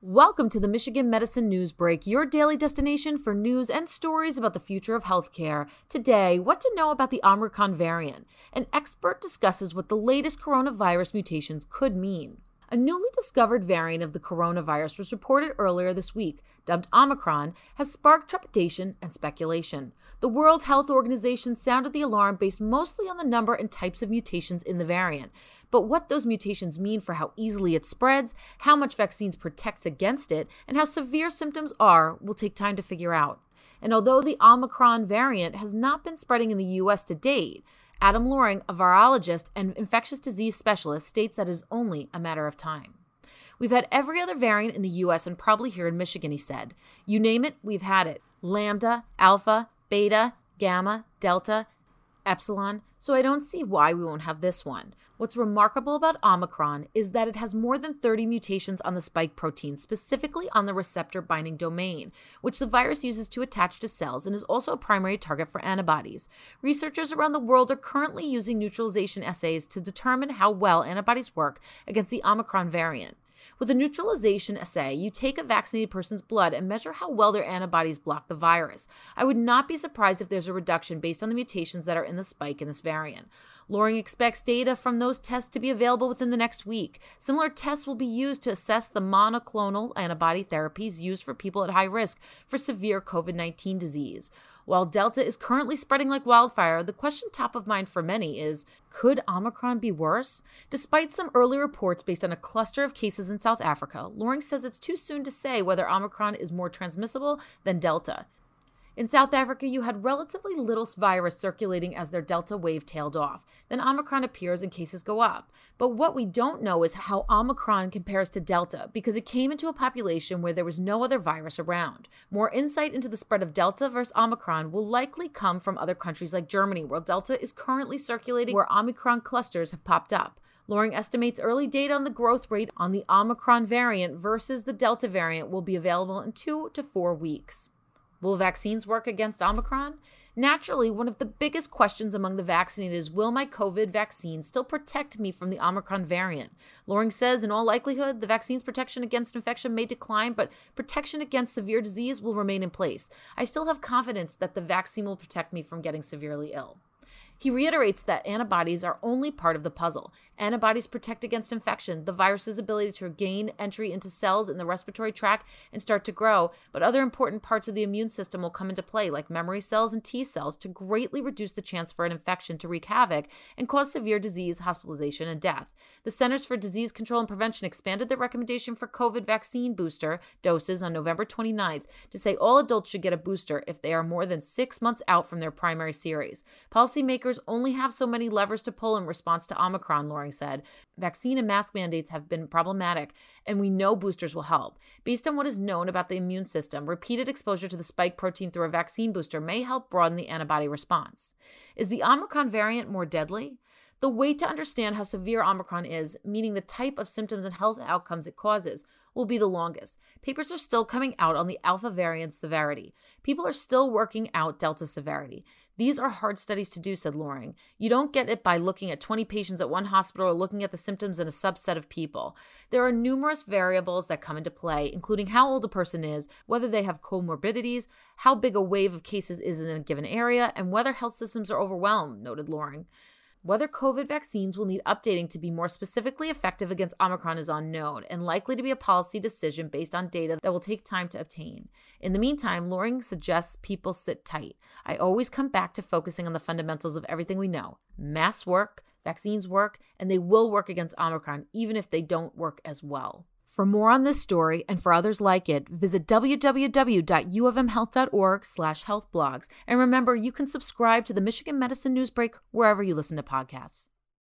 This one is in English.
Welcome to the Michigan Medicine News Break, your daily destination for news and stories about the future of healthcare. Today, what to know about the Omicron variant. An expert discusses what the latest coronavirus mutations could mean. A newly discovered variant of the coronavirus was reported earlier this week, dubbed Omicron, has sparked trepidation and speculation. The World Health Organization sounded the alarm based mostly on the number and types of mutations in the variant. But what those mutations mean for how easily it spreads, how much vaccines protect against it, and how severe symptoms are will take time to figure out. And although the Omicron variant has not been spreading in the US to date, Adam Lauring, a virologist and infectious disease specialist, states that it is only a matter of time. We've had every other variant in the US and probably here in Michigan, he said. You name it, we've had it. Lambda, Alpha, Beta, Gamma, Delta, epsilon, so I don't see why we won't have this one. What's remarkable about Omicron is that it has more than 30 mutations on the spike protein, specifically on the receptor binding domain, which the virus uses to attach to cells and is also a primary target for antibodies. Researchers around the world are currently using neutralization assays to determine how well antibodies work against the Omicron variant. With a neutralization assay, you take a vaccinated person's blood and measure how well their antibodies block the virus. I would not be surprised if there's a reduction based on the mutations that are in the spike in this variant. Lauring expects data from those tests to be available within the next week. Similar tests will be used to assess the monoclonal antibody therapies used for people at high risk for severe COVID 19 disease. While Delta is currently spreading like wildfire, the question top of mind for many is could Omicron be worse? Despite some early reports based on a cluster of cases in South Africa, Lauring says it's too soon to say whether Omicron is more transmissible than Delta. In South Africa, you had relatively little virus circulating as their Delta wave tailed off. Then Omicron appears and cases go up. But what we don't know is how Omicron compares to Delta because it came into a population where there was no other virus around. More insight into the spread of Delta versus Omicron will likely come from other countries like Germany, where Delta is currently circulating, where Omicron clusters have popped up. Lauring estimates early data on the growth rate on the Omicron variant versus the Delta variant will be available in two to four weeks. Will vaccines work against Omicron? Naturally, one of the biggest questions among the vaccinated is Will my COVID vaccine still protect me from the Omicron variant? Lauring says, in all likelihood, the vaccine's protection against infection may decline, but protection against severe disease will remain in place. I still have confidence that the vaccine will protect me from getting severely ill. He reiterates that antibodies are only part of the puzzle. Antibodies protect against infection, the virus's ability to gain entry into cells in the respiratory tract and start to grow, but other important parts of the immune system will come into play, like memory cells and T cells, to greatly reduce the chance for an infection to wreak havoc and cause severe disease, hospitalization, and death. The Centers for Disease Control and Prevention expanded their recommendation for COVID vaccine booster doses on November 29th to say all adults should get a booster if they are more than six months out from their primary series. Policymakers only have so many levers to pull in response to Omicron, Lauring said. Vaccine and mask mandates have been problematic, and we know boosters will help. Based on what is known about the immune system, repeated exposure to the spike protein through a vaccine booster may help broaden the antibody response. Is the Omicron variant more deadly? The way to understand how severe Omicron is, meaning the type of symptoms and health outcomes it causes, will be the longest. Papers are still coming out on the alpha variant severity. People are still working out delta severity. These are hard studies to do, said Lauring. You don't get it by looking at 20 patients at one hospital or looking at the symptoms in a subset of people. There are numerous variables that come into play, including how old a person is, whether they have comorbidities, how big a wave of cases is in a given area, and whether health systems are overwhelmed, noted Lauring. Whether COVID vaccines will need updating to be more specifically effective against Omicron is unknown and likely to be a policy decision based on data that will take time to obtain. In the meantime, Lauring suggests people sit tight. I always come back to focusing on the fundamentals of everything we know. Masks work, vaccines work, and they will work against Omicron even if they don't work as well. For more on this story and for others like it, visit www.uofmhealth.org slash healthblogs. And remember, you can subscribe to the Michigan Medicine Newsbreak wherever you listen to podcasts.